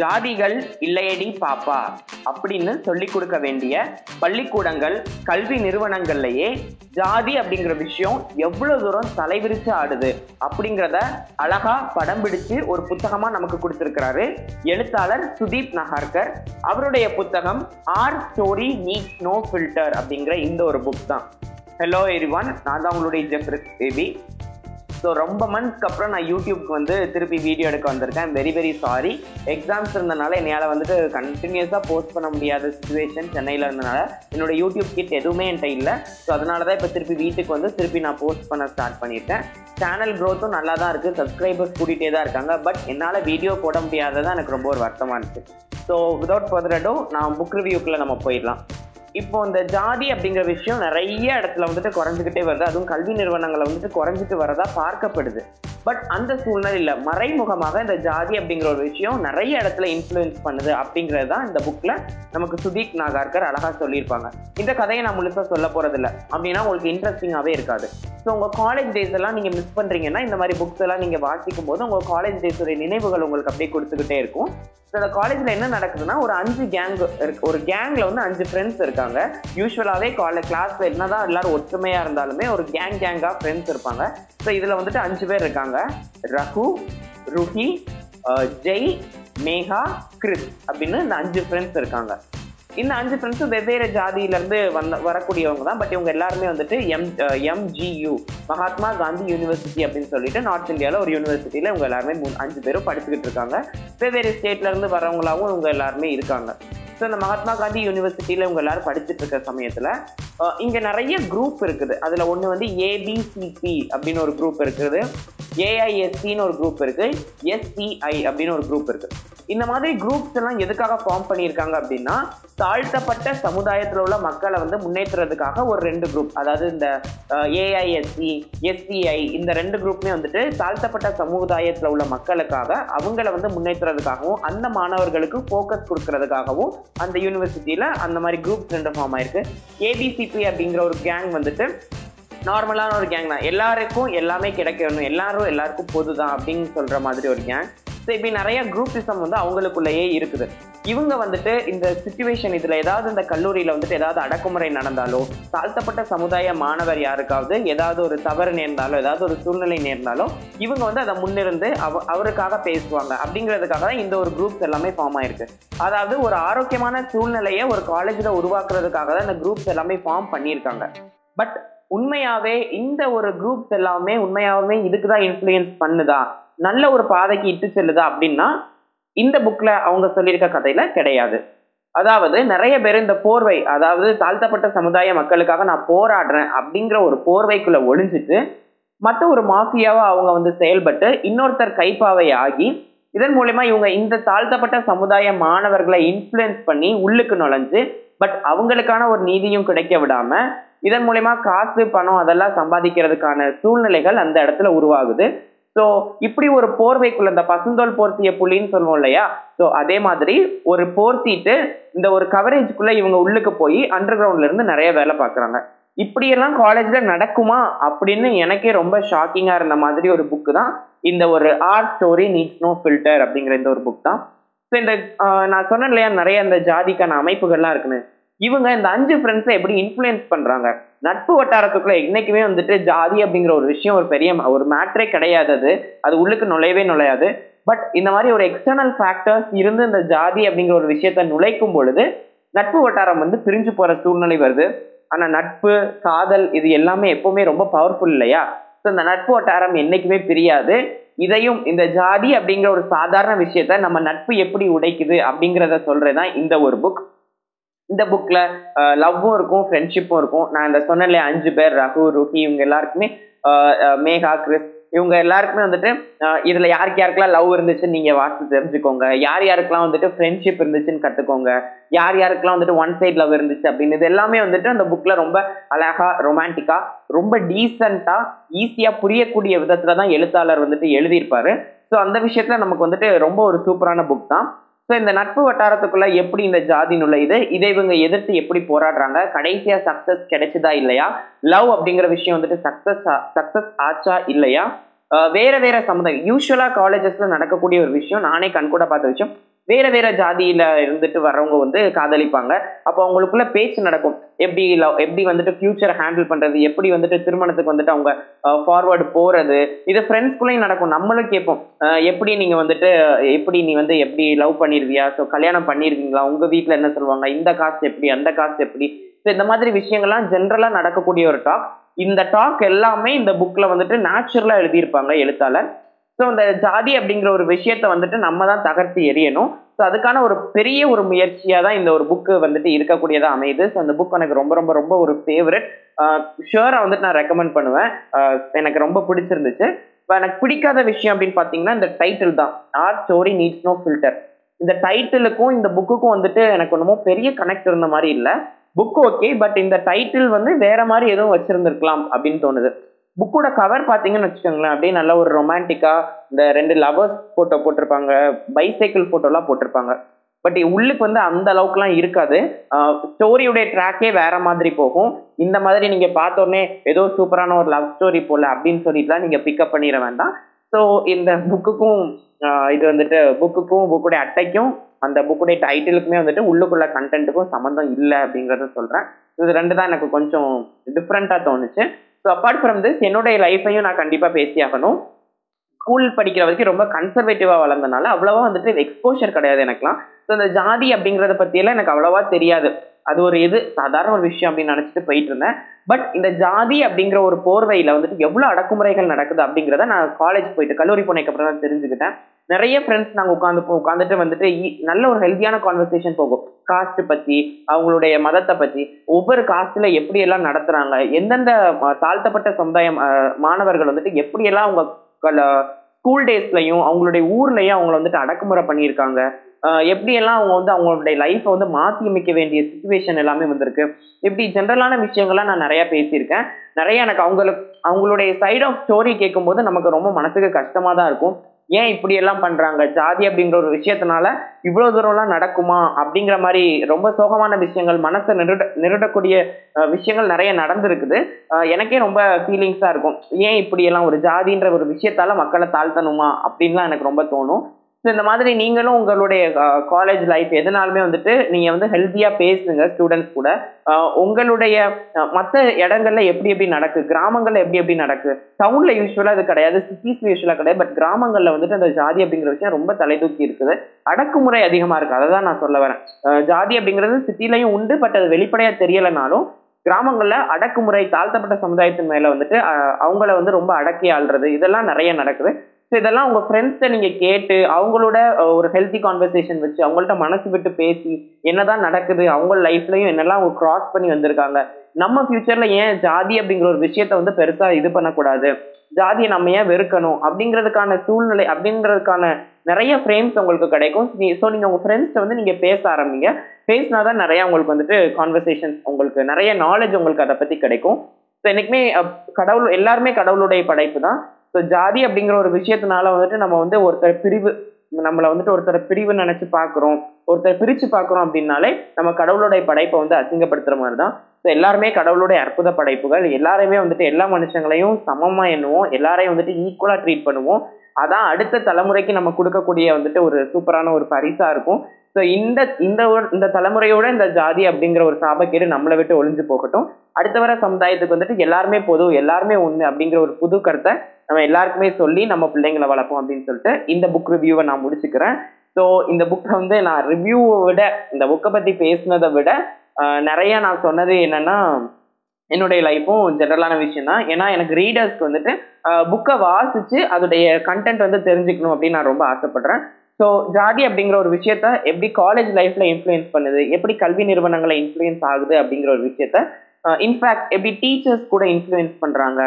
ஜாதிகள் இல்லையடி பாப்பா அப்படின்னு சொல்லி கொடுக்க வேண்டிய பள்ளிக்கூடங்கள் கல்வி நிறுவனங்கள்லயே ஜாதி அப்படிங்கிற விஷயம் எவ்வளவு தூரம் தலைவிரிச்சு ஆடுது அப்படிங்கிறத அழகா படம் பிடிச்சு ஒரு புத்தகமா நமக்கு கொடுத்திருக்கிறாரு. எழுத்தாளர் சுதீப் நகார்கர். அவருடைய புத்தகம் our story need no filter அப்படிங்கிற இந்த ஒரு புக் தான். ஹலோ எரிவான் நான் தான் உங்களுடைய ஜெஃப்ரிக் பேபி ஸோ ரொம்ப மந்த்ஸ்க்கு அப்புறம் நான் யூடியூப்க்கு வந்து திருப்பி வீடியோ எடுக்க வந்திருக்கேன். வெரி வெரி சாரி எக்ஸாம்ஸ் இருந்தனால என்னால் வந்துட்டு கண்டினியூஸாக போஸ்ட் பண்ண முடியாத சுச்சுவேஷன் சென்னையில் இருந்தனால என்னோட யூடியூப் கிட் எதுவுமே என்கிட்ட இல்லை. ஸோ அதனால தான் இப்போ திருப்பி வீட்டுக்கு வந்து திருப்பி நான் போஸ்ட் பண்ண ஸ்டார்ட் பண்ணியிருக்கேன். சேனல் க்ரோத்தும் நல்லா தான் இருக்குது சப்ஸ்கிரைபர்ஸ் கூட்டிகிட்டே தான் இருக்காங்க. பட் என்னால் வீடியோ போட முடியாததான் எனக்கு ரொம்ப ஒரு வருத்தமாக இருக்குது ஸோ விதவுட் ஃபர்தர் அடோ நான் புக் ரிவ்யூக்குள்ளே நம்ம போயிடலாம். இப்போ இந்த ஜாதி அப்படிங்கிற விஷயம் நிறைய இடத்துல வந்துட்டு குறைஞ்சிக்கிட்டே வருது. அதுவும் கல்வி நிறுவனங்களை வந்துட்டு குறைஞ்சிட்டு வரதா பார்க்கப்படுது. பட் அந்த சூழ்நிலையில் மறைமுகமாக இந்த ஜாதி அப்படிங்கிற ஒரு விஷயம் நிறைய இடத்துல இன்ஃப்ளூயன்ஸ் பண்ணுது அப்படிங்கிறது தான் இந்த புக்கில் நமக்கு சுதீக் நாகார்கர் அழகாக சொல்லியிருப்பாங்க. இந்த கதையை நான் முழுசாக சொல்ல போகிறதில்ல அப்படின்னா உங்களுக்கு இன்ட்ரெஸ்டிங்காகவே இருக்காது. ஸோ உங்கள் காலேஜ் டேஸ் எல்லாம் நீங்கள் மிஸ் பண்ணுறீங்கன்னா இந்த மாதிரி புக்ஸ் எல்லாம் நீங்கள் வாசிக்கும் போது உங்கள் காலேஜ் டேஸுடைய நினைவுகள் உங்களுக்கு அப்படியே கொடுத்துக்கிட்டே இருக்கும். ஸோ அந்த காலேஜில் என்ன நடக்குதுன்னா ஒரு அஞ்சு கேங் இருக்கு. ஒரு கேங்கில் வந்து அஞ்சு ஃப்ரெண்ட்ஸ் இருக்காங்க. யூஸ்வலாகவே காலேஜ் கிளாஸில் என்னதான் எல்லாரும் ஒற்றுமையாக இருந்தாலுமே ஒரு கேங் கேங்காக ஃப்ரெண்ட்ஸ் இருப்பாங்க. ஸோ இதில் வந்துட்டு அஞ்சு பேர் இருக்காங்க. ரகு ருஹி ஜெய் மேகா கிறிஸ் அப்படின்னு இந்த அஞ்சு ஃப்ரெண்ட்ஸ் இருக்காங்க. இந்த அஞ்சு ஃப்ரெண்ட்ஸும் வெவ்வேறு ஜாதியிலேருந்து வந்த வரக்கூடியவங்க தான். பட் இவங்க எல்லாருமே வந்துட்டு M MGU uh, Mahatma Gandhi university அப்படின்னு சொல்லிட்டு நார்த் இந்தியாவில் ஒரு யூனிவர்சிட்டியில் இவங்க எல்லாருமே மூணு அஞ்சு பேரும் படிச்சுக்கிட்டு இருக்காங்க. வெவ்வேறு ஸ்டேட்லேருந்து வரவங்களாவும் இவங்க எல்லாருமே இருக்காங்க. ஸோ இந்த மகாத்மா காந்தி யூனிவர்சிட்டியில் இவங்க எல்லாரும் படிச்சுட்டு இருக்க சமயத்தில் uh, இங்கே நிறைய குரூப் இருக்குது. அதில் ஒன்று வந்து ஏபிசிபி அப்படின்னு ஒரு குரூப் இருக்குது. ஏஐஎஸ்சின்னு ஒரு குரூப் இருக்குது எஸ்சிஐ அப்படின்னு ஒரு குரூப் இருக்குது இந்த மாதிரி குரூப்ஸ் எல்லாம் எதுக்காக ஃபார்ம் பண்ணியிருக்காங்க அப்படின்னா தாழ்த்தப்பட்ட சமுதாயத்தில் உள்ள மக்களை வந்து முன்னேற்றுறதுக்காக ஒரு ரெண்டு குரூப் அதாவது இந்த ஏஐஎஸ்சி எஸ்சிஐ இந்த ரெண்டு குரூப்மே வந்துட்டு தாழ்த்தப்பட்ட சமுதாயத்தில் உள்ள மக்களுக்காக அவங்கள வந்து முன்னேற்றுறதுக்காகவும் அந்த மாணவர்களுக்கு ஃபோக்கஸ் கொடுக்கறதுக்காகவும் அந்த யூனிவர்சிட்டியில் அந்த மாதிரி குரூப்ஸ் ரெண்டு ஃபார்ம் ஆயிருக்கு. ஏபிசிபி அப்படிங்கிற ஒரு கேங் வந்துட்டு நார்மலான ஒரு கேங் தான். எல்லாருக்கும் எல்லாமே கிடைக்கணும். எல்லாரும் எல்லாருக்கும் பொது தான் அப்படின்னு சொல்கிற மாதிரி ஒரு கேங் இப்படி நிறைய குரூப்பிசம் வந்து அவங்களுக்குள்ளேயே இருக்குது. இவங்க வந்துட்டு இந்த சுச்சுவேஷன் இதில் ஏதாவது இந்த கல்லூரியில் வந்துட்டு ஏதாவது அடக்குமுறை நடந்தாலோ தாழ்த்தப்பட்ட சமுதாய மாணவர் யாருக்காவது ஏதாவது ஒரு தவறு நேர்ந்தாலோ ஏதாவது ஒரு சூழ்நிலை நேர்ந்தாலோ இவங்க வந்து அதை முன்னிருந்து அவ அவருக்காக பேசுவாங்க. அப்படிங்கிறதுக்காக தான் இந்த ஒரு குரூப்ஸ் எல்லாமே ஃபார்ம் ஆயிருக்கு. அதாவது ஒரு ஆரோக்கியமான சூழ்நிலையை ஒரு காலேஜில் உருவாக்குறதுக்காக தான் இந்த குரூப்ஸ் எல்லாமே ஃபார்ம் பண்ணியிருக்காங்க. பட் உண்மையாவே இந்த ஒரு குரூப்ஸ் எல்லாமே உண்மையாவே இதுக்கு தான் இன்ஃப்ளூயன்ஸ் பண்ணுதா? நல்ல ஒரு பாதைக்கு இட்டு செல்லுதா அப்படின்னா இந்த புக்கில் அவங்க சொல்லியிருக்க கதையில் கிடையாது. அதாவது நிறைய பேர் இந்த போர்வை அதாவது தாழ்த்தப்பட்ட சமுதாய மக்களுக்காக நான் போராடுறேன் அப்படிங்கிற ஒரு போர்வைக்குள்ள ஒளிஞ்சிட்டு மற்ற ஒரு மாஃபியாவாக அவங்க வந்து செயல்பட்டு இன்னொருத்தர் கைப்பாவை ஆகி இதன் மூலயமா இவங்க இந்த தாழ்த்தப்பட்ட சமுதாய மாணவர்களை இன்ஃப்ளூயன்ஸ் பண்ணி உள்ளுக்கு நுழைஞ்சு பட் அவங்களுக்கான ஒரு நீதியும் கிடைக்க விடாம இதன் மூலயமா காசு பணம் அதெல்லாம் சம்பாதிக்கிறதுக்கான சூழ்நிலைகள் அந்த இடத்துல உருவாகுது. ஸோ இப்படி ஒரு போர்வைக்குள்ள இந்த பசுந்தோல் போர்த்திய புலின்னு சொல்லுவோம் இல்லையா? ஸோ அதே மாதிரி ஒரு போர்த்திட்டு இந்த ஒரு கவரேஜ்குள்ள இவங்க உள்ளுக்கு போய் அண்டர் கிரவுண்ட்ல இருந்து நிறைய வேலை பார்க்குறாங்க. இப்படியெல்லாம் காலேஜில் நடக்குமா? அப்படின்னு எனக்கே ரொம்ப ஷாக்கிங்காக இருந்த மாதிரி ஒரு புக்கு தான். இந்த ஒரு art story needs no filter அப்படிங்கிற இந்த ஒரு புக் தான். ஸோ இந்த நான் சொன்னேன் இல்லையா நிறைய இந்த ஜாதிக்கான அமைப்புகள்லாம் இருக்குன்னு. இவங்க இந்த அஞ்சு ஃப்ரெண்ட்ஸை எப்படி இன்ஃப்ளூயன்ஸ் பண்ணுறாங்க நட்பு வட்டாரத்துக்குள்ள என்னைக்குமே வந்துட்டு ஜாதி அப்படிங்கிற ஒரு விஷயம் ஒரு பெரிய ஒரு மேட்ரே கிடையாது அது. அது உள்ளுக்கு நுழையவே நுழையாது. பட் இந்த மாதிரி ஒரு எக்ஸ்டர்னல் ஃபேக்டர்ஸ் இருந்து இந்த ஜாதி அப்படிங்கிற ஒரு விஷயத்த நுழைக்கும் பொழுது நட்பு வட்டாரம் வந்து பிரிஞ்சு போற சூழ்நிலை வருது. ஆனா நட்பு காதல் இது எல்லாமே எப்பவுமே ரொம்ப பவர்ஃபுல் இல்லையா? ஸோ இந்த நட்பு வட்டாரம் என்னைக்குமே பிரியாது. இதையும் இந்த ஜாதி அப்படிங்கிற ஒரு சாதாரண விஷயத்த நம்ம நட்பு எப்படி உடைக்குது அப்படிங்கிறத சொல்றதுதான் இந்த ஒரு புக் இந்த புக்கில் லவ்வும் இருக்கும் ஃப்ரெண்ட்ஷிப்பும் இருக்கும். நான் இந்த சொன்னேன் அஞ்சு பேர் ரகு ருஹி இவங்க எல்லாருக்குமே மேகா கிறிஸ் இவங்க எல்லாருக்குமே வந்துட்டு இதில் யாருக்கு யாருக்கெல்லாம் லவ் இருந்துச்சுன்னு நீங்கள் வாசித்து தெரிஞ்சுக்கோங்க. யார் யாருக்கெல்லாம் வந்துட்டு ஃப்ரெண்ட்ஷிப் இருந்துச்சுன்னு கற்றுக்கோங்க யார் யாருக்கெல்லாம் வந்துட்டு ஒன் சைட் லவ் இருந்துச்சு அப்படின்னு இது எல்லாமே வந்துட்டு அந்த புக்கில் ரொம்ப அழகா ரொமான்டிக்காக ரொம்ப டீசெண்டாக ஈஸியாக புரியக்கூடிய விதத்தில் தான் எழுத்தாளர் வந்துட்டு எழுதியிருப்பாரு. ஸோ அந்த விஷயத்தில் நமக்கு வந்துட்டு ரொம்ப ஒரு சூப்பரான புக் தான். ஸோ இந்த நட்பு வட்டாரத்துக்குள்ள எப்படி இந்த ஜாதி நுழையுது? இதை இவங்க எதிர்த்து எப்படி போராடுறாங்க? கடைசியா சக்சஸ் கிடைச்சதா இல்லையா? லவ் அப்படிங்கிற விஷயம் வந்துட்டு சக்சஸ் சக்சஸ் ஆச்சா இல்லையா? வேற வேற சமுதாயம். யூஸ்வலா காலேஜஸ்ல நடக்கக்கூடிய ஒரு விஷயம். நானே கண்கூட பார்த்த விஷயம். வேற வேற ஜாதியில இருந்துட்டு வர்றவங்க வந்து காதலிப்பாங்க. அப்போ அவங்களுக்குள்ள பேச்சு நடக்கும். எப்படி லவ் எப்படி வந்துட்டு ஃபியூச்சர் ஹேண்டில் பண்றது எப்படி வந்துட்டு திருமணத்துக்கு வந்துட்டு அவங்க ஃபார்வர்டு போறது இது ஃப்ரெண்ட்ஸ்குள்ளேயும் நடக்கும். நம்மளும் கேட்போம். எப்படி நீங்க வந்துட்டு எப்படி நீ வந்து எப்படி லவ் பண்ணிருவியா? ஸோ கல்யாணம் பண்ணிருக்கீங்களா? உங்க வீட்டில் என்ன சொல்லுவாங்க? இந்த காஸ்ட் எப்படி அந்த காஸ்ட் எப்படி? ஸோ இந்த மாதிரி விஷயங்கள்லாம் ஜென்ரலா நடக்கக்கூடிய ஒரு டாக் இந்த டாக் எல்லாமே இந்த புக்ல வந்துட்டு நேச்சுரலா எழுதியிருப்பாங்க எழுத்தாளர். ஸோ இந்த ஜாதி அப்படிங்கிற ஒரு விஷயத்த வந்துட்டு நம்ம தான் தகர்த்து எரியணும் ஸோ அதுக்கான ஒரு பெரிய ஒரு முயற்சியாக தான் இந்த ஒரு புக்கு வந்துட்டு இருக்கக்கூடியதாக அமையுது. ஸோ அந்த புக் எனக்கு ரொம்ப ரொம்ப ரொம்ப ஒரு ஃபேவரட் ஷுவராக வந்துட்டு நான் ரெக்கமெண்ட் பண்ணுவேன். எனக்கு ரொம்ப பிடிச்சிருந்துச்சு. இப்போ எனக்கு பிடிக்காத விஷயம் அப்படின்னு பார்த்தீங்கன்னா இந்த டைட்டில் தான். Our story needs no filter இந்த டைட்டிலுக்கும் இந்த புக்குக்கும் வந்துட்டு எனக்கு ஒன்றுமோ பெரிய கனெக்ட் இருந்த மாதிரி இல்லை. புக் ஓகே பட் இந்த டைட்டில் வந்து வேற மாதிரி எதுவும் வச்சிருந்திருக்கலாம் அப்படின்னு தோணுது. புக்கோட கவர் பார்த்தீங்கன்னு வச்சுக்கோங்களேன் அப்படியே நல்ல ஒரு ரொமான்டிக்காக இந்த ரெண்டு லவர்ஸ் ஃபோட்டோ போட்டிருப்பாங்க பைசைக்கிள் ஃபோட்டோலாம் போட்டிருப்பாங்க. பட் உள்ளுக்கு வந்து அந்த அளவுக்குலாம் இருக்காது. ஸ்டோரியுடைய ட்ராக்கே வேற மாதிரி போகும். இந்த மாதிரி நீங்கள் பார்த்தோன்னே ஏதோ சூப்பரான ஒரு லவ் ஸ்டோரி போல அப்படின்னு சொல்லிட்டுலாம் நீங்கள் பிக்கப் பண்ணிட வேண்டாம். ஸோ இந்த புக்குக்கும் இது வந்துட்டு புக்குக்கும் புக்குடைய அட்டைக்கும் அந்த புக்குடைய டைட்டிலுக்குமே வந்துட்டு உள்ளுக்குள்ள கண்டென்ட்டுக்கும் சம்மந்தம் இல்லை அப்படிங்கிறத சொல்கிறேன் இது ரெண்டு தான் எனக்கு கொஞ்சம் டிஃப்ரெண்ட்டாக தோணுச்சு. ஸோ அப்பார்ட் ஃப்ரம் திஸ் என்னுடைய லைஃப்பையும் நான் கண்டிப்பாக பேசியாகணும் ஸ்கூல் படிக்கிற வரைக்கும் ரொம்ப கன்சர்வேட்டிவாக வளர்ந்தனால அவ்வளவா வந்துட்டு எக்ஸ்போஷர் கிடையாது எனக்குலாம் ஸோ இந்த ஜாதி அப்படிங்கிறத பற்றியெல்லாம் எனக்கு அவ்வளோவா தெரியாது. அது ஒரு இது சாதாரண ஒரு விஷயம் அப்படின்னு நினச்சிட்டு போயிட்டு இருந்தேன். பட் இந்த ஜாதி அப்படிங்கிற ஒரு போர்வையில் வந்துட்டு எவ்வளோ அடக்குமுறைகள் நடக்குது அப்படிங்கிறத நான் காலேஜ் போயிட்டு கல்லூரி போனதுக்கு அப்புறம் தான் தெரிஞ்சுக்கிட்டேன். நிறைய ஃப்ரெண்ட்ஸ் நாங்கள் உட்காந்து உட்காந்துட்டு வந்துட்டு நல்ல ஒரு ஹெல்த்தியான கான்வர்சேஷன் போகும். காஸ்ட் பற்றி அவங்களுடைய மதத்தை பற்றி ஒவ்வொரு காஸ்ட்டில் எப்படி எல்லாம் நடத்துகிறாங்க எந்தெந்த தாழ்த்தப்பட்ட சமுதாயம் மாணவர்கள் வந்துட்டு எப்படியெல்லாம் அவங்க ஸ்கூல் டேஸ்லையும் அவங்களுடைய ஊர்லையும் அவங்கள வந்துட்டு அடக்குமுறை பண்ணியிருக்காங்க. எப்படியெல்லாம் அவங்க வந்து அவங்களுடைய லைஃப்பை வந்து மாற்றி அமைக்க வேண்டிய சுச்சுவேஷன் எல்லாமே வந்திருக்கு. இப்படி ஜென்ரலான விஷயங்கள்லாம் நான் நிறையா பேசியிருக்கேன். நிறைய எனக்கு அவங்களுக்கு அவங்களுடைய சைட் ஆஃப் ஸ்டோரி கேட்கும்போது நமக்கு ரொம்ப மனசுக்கு கஷ்டமாக தான் இருக்கும். ஏன் இப்படி எல்லாம் பண்றாங்க? ஜாதி அப்படிங்கிற ஒரு விஷயத்தினால இவ்வளவு தூரம்லாம் நடக்குமா? அப்படிங்கிற மாதிரி ரொம்ப சோகமான விஷயங்கள் மனசை நிருட நிருடக்கூடிய விஷயங்கள் நிறைய நடந்திருக்குது. எனக்கே ரொம்ப ஃபீலிங்ஸாக இருக்கும். ஏன் இப்படி எல்லாம் ஒரு ஜாதின்ற ஒரு விஷயத்தால மக்களை தாழ்த்தணுமா? அப்படின்லாம் எனக்கு ரொம்ப தோணும். ஸோ இந்த மாதிரி நீங்களும் உங்களுடைய காலேஜ் லைஃப் எதனாலுமே வந்துட்டு நீங்கள் வந்து ஹெல்த்தியாக பேசுங்க ஸ்டூடெண்ட்ஸ் கூட. உங்களுடைய மற்ற இடங்கள்ல எப்படி எப்படி நடக்கு கிராமங்கள்ல எப்படி எப்படி நடக்கு. டவுன்ல யூஸ்வலாக இது கிடையாது சிட்டிஸ்ல யூஸ்வலாக கிடையாது பட் கிராமங்கள்ல வந்துட்டு அந்த ஜாதி அப்படிங்கிற விஷயம் ரொம்ப தலைதூக்கி இருக்குது. அடக்குமுறை அதிகமாக இருக்குது அதை தான் நான் சொல்ல வரேன். ஜாதி அப்படிங்கிறது சிட்டிலையும் உண்டு பட் அது வெளிப்படையாக தெரியலைனாலும் கிராமங்களில் அடக்குமுறை தாழ்த்தப்பட்ட சமுதாயத்தின் மேலே வந்துட்டு அவங்கள வந்து ரொம்ப அடக்கி ஆள்றது இதெல்லாம் நிறைய நடக்குது. ஸோ இதெல்லாம் உங்க ஃப்ரெண்ட்ஸ்கிட்ட நீங்க கேட்டு அவங்களோட ஒரு ஹெல்த்தி கான்வர்சேஷன் வச்சு அவங்கள்ட்ட மனசு விட்டு பேசி என்னதான் நடக்குது அவங்க லைஃப்லயும் என்னெல்லாம் அவங்க கிராஸ் பண்ணி வந்திருக்காங்க. நம்ம ஃபியூச்சர்ல ஏன் ஜாதி அப்படிங்கிற ஒரு விஷயத்த வந்து பெருசா இது பண்ணக்கூடாது? ஜாதியை நம்ம ஏன் வெறுக்கணும்? அப்படிங்கிறதுக்கான சூழ்நிலை அப்படிங்கிறதுக்கான நிறைய ஃப்ரேம்ஸ் உங்களுக்கு கிடைக்கும். ஸோ நீங்கள் உங்கள் ஃப்ரெண்ட்ஸ் வந்து நீங்கள் பேச ஆரம்பிங்க. பேசினா தான் நிறையா உங்களுக்கு வந்துட்டு கான்வர்சேஷன் உங்களுக்கு நிறைய நாலேஜ் உங்களுக்கு அதை பற்றி கிடைக்கும். ஸோ என்றைக்குமே கடவுள் எல்லாருமே கடவுளுடைய படைப்பு தான். ஸோ ஜாதி அப்படிங்கிற ஒரு விஷயத்தினால வந்துட்டு நம்ம வந்து ஒருத்தர் பிரிவு நம்மளை வந்துட்டு ஒருத்தரை பிரிவு நினைச்சு பார்க்குறோம். ஒருத்தர் பிரித்து பார்க்குறோம் அப்படின்னாலே நம்ம கடவுளுடைய படைப்பை வந்து அசிங்கப்படுத்துகிற மாதிரி தான். ஸோ எல்லாருமே கடவுளுடைய அற்புத படைப்புகள். எல்லாருமே வந்துட்டு எல்லா மனுஷங்களையும் சமமாக எண்ணுவோம். எல்லாரையும் வந்துட்டு ஈக்குவலாக ட்ரீட் பண்ணுவோம். அதான் அடுத்த தலைமுறைக்கு நம்ம கொடுக்கக்கூடிய வந்துட்டு ஒரு சூப்பரான ஒரு பரிசாக இருக்கும். ஸோ இந்த இந்த ஒரு- இந்த தலைமுறையோட இந்த ஜாதி அப்படிங்கிற ஒரு சாபக்கேடு நம்மளை விட்டு ஒளிஞ்சு போகட்டும். அடுத்த வர சமுதாயத்துக்கு வந்துட்டு எல்லாருமே பொது எல்லாருமே ஒன்று அப்படிங்கிற ஒரு புது கருத்தை நம்ம எல்லாருக்குமே சொல்லி நம்ம பிள்ளைங்களை வளர்ப்போம் அப்படின்னு சொல்லிட்டு இந்த புக் ரிவ்யூவை நான் முடிச்சுக்கிறேன். ஸோ இந்த புக்கை வந்து நான் ரிவ்யூவை விட இந்த புக்கை பற்றி பேசுனதை விட நிறைய நான் சொன்னது என்னன்னா என்னுடைய லைஃப்பும் ஜென்ரலான விஷயம் தான். ஏன்னா எனக்கு ரீடர்ஸ்க்கு வந்துட்டு புக்கை வாசித்து அதோடைய கண்டென்ட் வந்து தெரிஞ்சுக்கணும் அப்படின்னு நான் ரொம்ப ஆசைப்படுறேன். ஸோ ஜாதி அப்படிங்கிற ஒரு விஷயத்த எப்படி காலேஜ் லைஃப்ல இன்ஃப்ளூயன்ஸ் பண்ணுது? எப்படி கல்வி நிறுவனங்களை இன்ஃப்ளூயன்ஸ் ஆகுது? அப்படிங்கிற ஒரு விஷயத்த இன்ஃபேக்ட் எப்படி டீச்சர்ஸ் கூட இன்ஃப்ளூயன்ஸ் பண்றாங்க?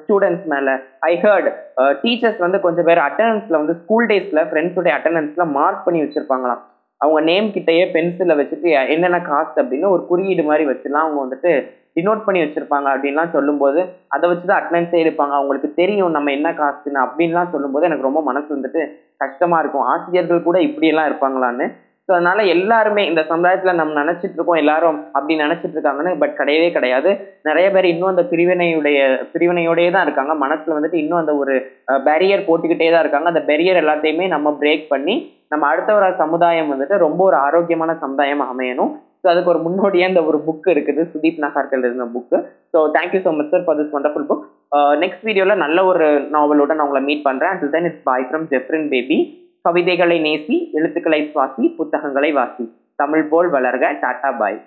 ஸ்டூடெண்ட்ஸ் மேல. ஐ ஹர்ட் டீச்சர்ஸ் வந்து கொஞ்சம் பேர் அட்டண்டன்ஸ்ல வந்து ஸ்கூல் டேஸ்ல ஃப்ரெண்ட்ஸுடைய அட்டண்டன்ஸ்ல மார்க் பண்ணி வச்சிருப்பாங்களாம். அவங்க நேம் கிட்டயே பென்சிலை வச்சுட்டு என்னென்ன காஸ்ட் அப்படின்னு ஒரு குறியீடு மாதிரி வச்சுலாம் அவங்க வந்துட்டு டினோட் பண்ணி வச்சிருப்பாங்க அப்படின்லாம் சொல்லும்போது அதை வச்சு தான் அட்டண்டன்ஸே எடுப்பாங்க. அவங்களுக்கு தெரியும் நம்ம என்ன காஸ்ட்னு அப்படின்லாம் சொல்லும்போது எனக்கு ரொம்ப மனசு வந்துட்டு கஷ்டமாக இருக்கும். ஆசிரியர்கள் கூட இப்படியெல்லாம் இருப்பாங்களான்னு. ஸோ அதனால எல்லாருமே இந்த சமுதாயத்தில் நம்ம நினச்சிட்டு இருக்கோம் எல்லாரும் அப்படி நினச்சிட்டு இருக்காங்கன்னு பட் கிடையவே கிடையாது. நிறைய பேர் இன்னும் அந்த பிரிவினையுடைய பிரிவினையோடயே தான் இருக்காங்க. மனசில் வந்துட்டு இன்னும் அந்த ஒரு பேரியர் போட்டுக்கிட்டே தான் இருக்காங்க. அந்த பேரியர் எல்லாத்தையுமே நம்ம பிரேக் பண்ணி நம்ம அடுத்த வர சமுதாயம் வந்துட்டு ரொம்ப ஒரு ஆரோக்கியமான சமுதாயம் அமையணும். ஸோ அதுக்கு ஒரு முன்னோடியாக இந்த ஒரு புக் இருக்குது. சுதீப் நகார்கல் இருந்த book so thank you so much sir for this wonderful book next வீடியோவில் நல்ல ஒரு நாவலோட நான் உங்களை மீட் பண்ணுறேன் and then it's bye from Jeffrin Baby கவிதைகளை நேசி எழுத்துக்களை சுவாசி புத்தகங்களை வாசி. தமிழ் போல் வளர்க. டாட்டா பாய்